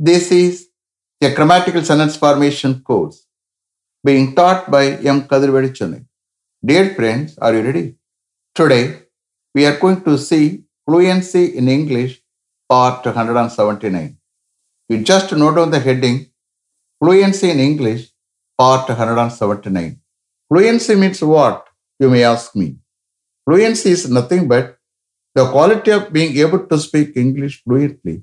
This is a grammatical sentence formation course being taught by M. Kadirvedi Chennai. Dear friends, are you ready? Today, we are going to see fluency in English part 179. You just note down the heading Fluency in English part 179. Fluency means what? You may ask me. Fluency is nothing but the quality of being able to speak English fluently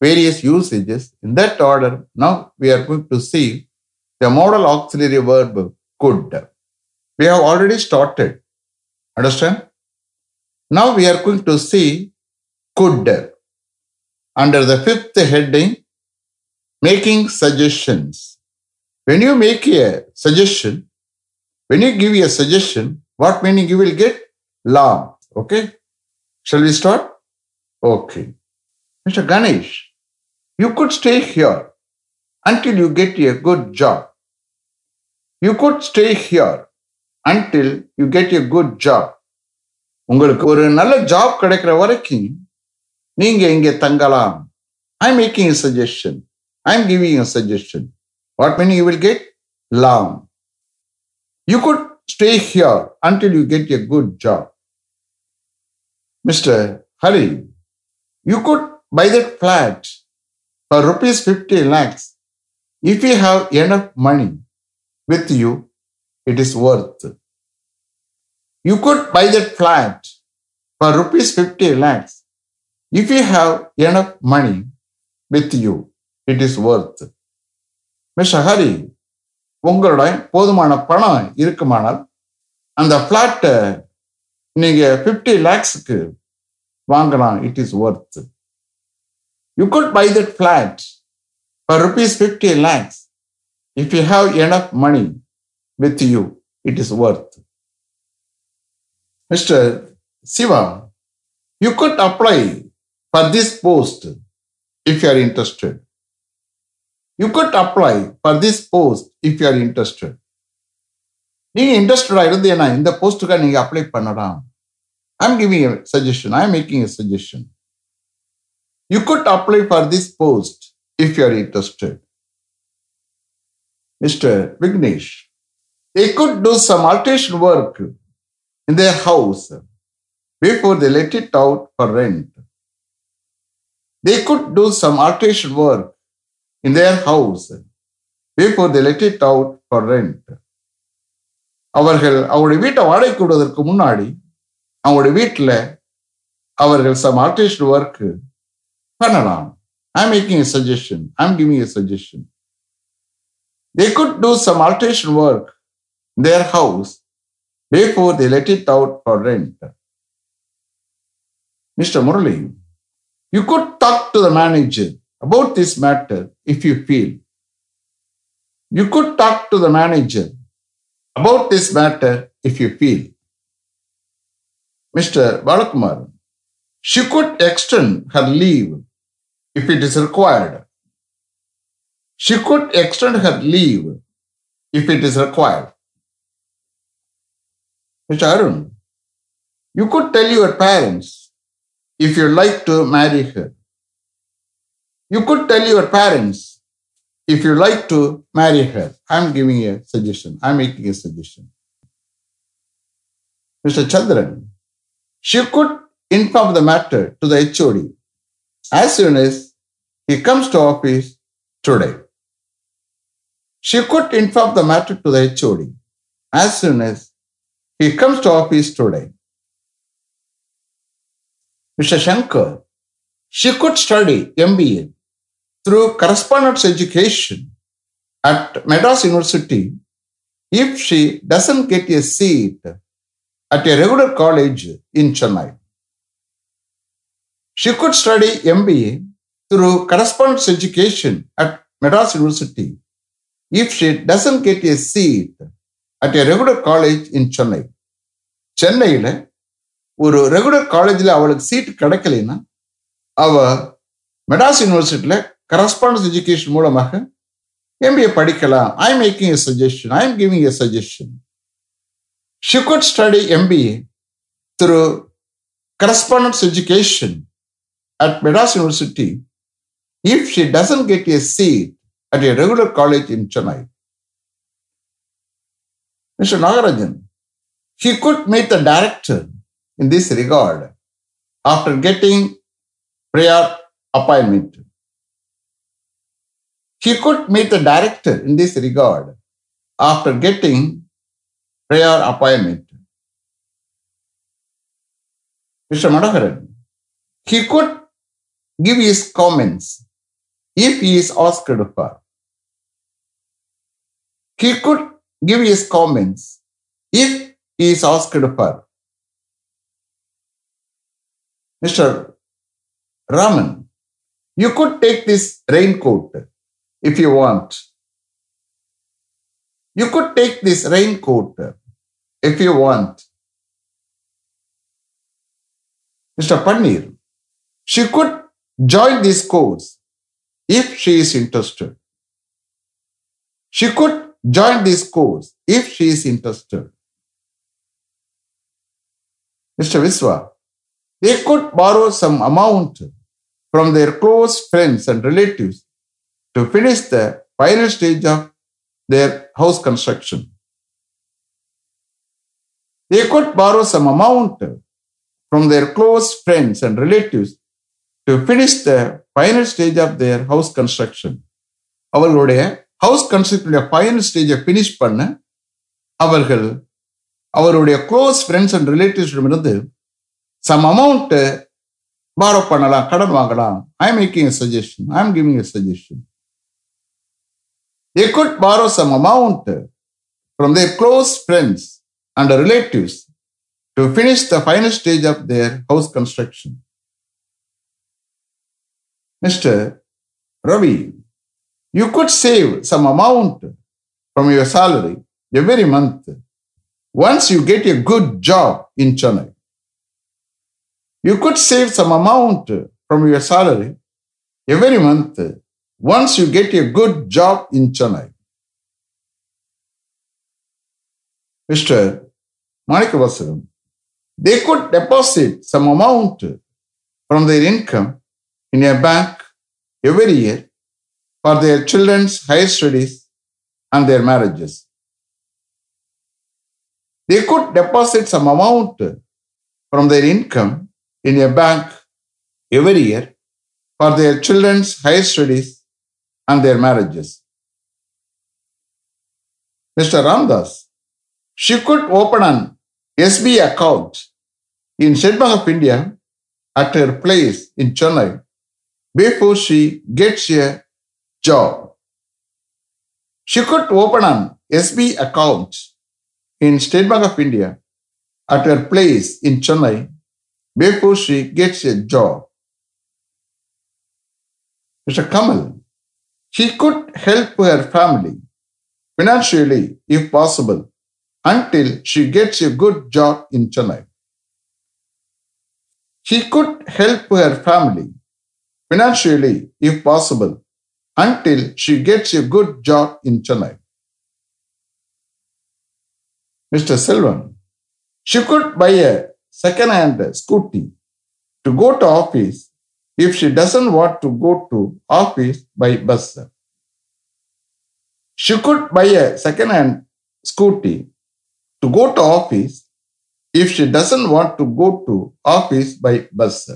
various usages. In that order, now we are going to see the modal auxiliary verb could. We have already started. Understand? Now we are going to see could under the fifth heading making suggestions. When you make a suggestion, when you give a suggestion, what meaning you will get? Long. Okay? Shall we start? Okay. Mr. Ganesh, You could stay here until you get a good job. You could stay here until you get a good job உங்களுக்கு ஒரு நல்ல job கிடைக்கிற வரைக்கும் நீங்க இங்கே தங்கலாம். I making suggestion I am giving suggestion what mean you will get லாம் you could stay here until you get a good job mister Hari you could buy that flat for rupees 50 lakhs. If you have enough money with you, it is worth. You could buy that flat for rupees 50 lakhs. If you have enough money with you, it is worth. Mr. Hari, உங்களோட போதுமான பணம் இருக்குமானால் அந்த பிளாட்டை நீங்க fifty லேக்ஸுக்கு வாங்கலாம் it is worth You could buy that flat for rupees 50 lakhs. If you have enough money with you, it is worth. Mr. Siva, you could apply for this post if you are interested. You could apply for this post if you are interested. நீங்கள் இன்ட்ரெஸ்டடாக இருந்தீங்கன்னா இந்த போஸ்ட்டுக்காக நீங்கள் apply பண்ணலாம் I am giving suggestion I am making a suggestion you could apply for this post if you are interested mister Vignesh they could do some alteration work in their house before they let it out for rent. They could do some alteration work in their house before they let it out for rent. அவர்கள் அவருடைய வீட்டை வாடகைக்கு விடுவதற்கு முன்னாடி அவங்களுடைய வீட்டில் அவர்கள் some alteration turn around. I'm making a suggestion. I'm giving a suggestion. They could do some alteration work in their house before they let it out for rent. Mr. Murali, you could talk to the manager about this matter if you feel. You could talk to the manager about this matter if you feel. Mr. Balakumar, she could extend her leave if it is required. She could extend her leave if it is required. Mr. Arun, you could tell your parents if you like to marry her. You could tell your parents if you like to marry her. I'm giving a suggestion. I'm making a suggestion. Mr. Chandran, she could inform the matter to the HOD as soon as he comes to office today. She could inform the matter to the HOD as soon as he comes to office today. Mr. Shankar, she could study MBA through correspondence education at Madras University if she doesn't get a seat at a regular college in Chennai. She could study MBA through correspondence education at Madras University if she doesn't get a seat at a regular college in Chennai சென்னையில் ஒரு regular காலேஜில் அவளுக்கு seat கிடைக்கலைன்னா அவ மெட்ராஸ் யூனிவர்சிட்டியில் correspondence education மூலமாக MBA படிக்கலாம் I am making a suggestion I am giving a suggestion she could study MBA through correspondence education at Madras University if she doesn't get a seat at a regular college in Chennai. Mr. Nagarajan, he could meet the director in this regard after getting prior appointment. He could meet the director in this regard after getting prior appointment. Mr. Madharan, he could give his comments if he is asked for. He could give his comments if he is asked for. Mr. Raman, you could take this raincoat if you want. You could take this raincoat if you want. Mr. Panir, she could join this course if she is interested. She could join this course if she is interested. Mr. Viswa, they could borrow some amount from their close friends and relatives to finish the final stage of their house construction. They could borrow some amount from their close friends and relatives to finish the final stage of their house construction அவர்களுடைய house கன்ஸ்ட்ரக்ஷனுடைய final ஸ்டேஜை finish பண்ண அவர்கள் அவருடைய close friends and ரிலேட்டிவ்ஸிடமிருந்து some amount borrow பண்ணலாம் கடன் வாங்கலாம். I am making suggestion I am giving suggestion they could borrow some amount from their close friends and relatives to finish the final stage of their house construction Mr. Ravi, you could save some amount from your salary every month once you get a good job in Chennai. You could save some amount from your salary every month once you get a good job in Chennai. Mr. Manikavasaram, they could deposit some amount from their income in a bank every year for their children's higher studies and their marriages. They could deposit some amount from their income in a bank every year for their children's higher studies and their marriages. Mr. Ramdas, she could open an SB account in State Bank of India at her place in Chennai before she gets a job. She could open an SB account in State Bank of India at her place in Chennai before she gets a job. Mr. Kamal, she could help her family financially if possible until she gets a good job in Chennai. She could help her family financially if possible until she gets a good job in Chennai. Mr. Selvan, she could buy a second-hand scooty to go to office if she doesn't want to go to office by bus. She could buy a second-hand scooty to go to office if she doesn't want to go to office by bus.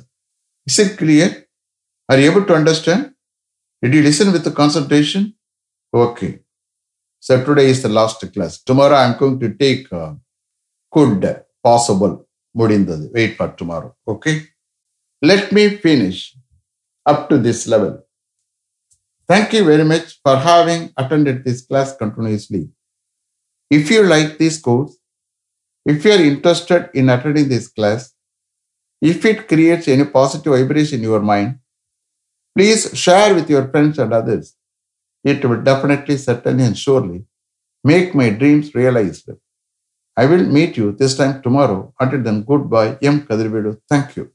Is it clear? Are you able to understand? Did you listen with the concentration? Okay. So today is the last class. Tomorrow I'm going to take uh, could, possible, mudindadu. Wait for tomorrow. Okay. Let me finish up to this level. Thank you very much for having attended this class continuously. If you like this course, if you are interested in attending this class, if it creates any positive vibration in your mind, Please share with your friends and others. It will definitely, certainly, and surely make my dreams realized. I will meet you this time tomorrow. Until then, goodbye. M. Kadirvedu. Thank you.